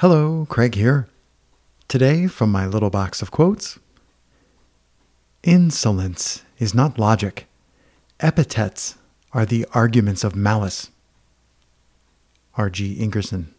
Hello, Craig here. Today, from my little box of quotes Insolence is not logic. Epithets are the arguments of malice. R.G. Ingerson.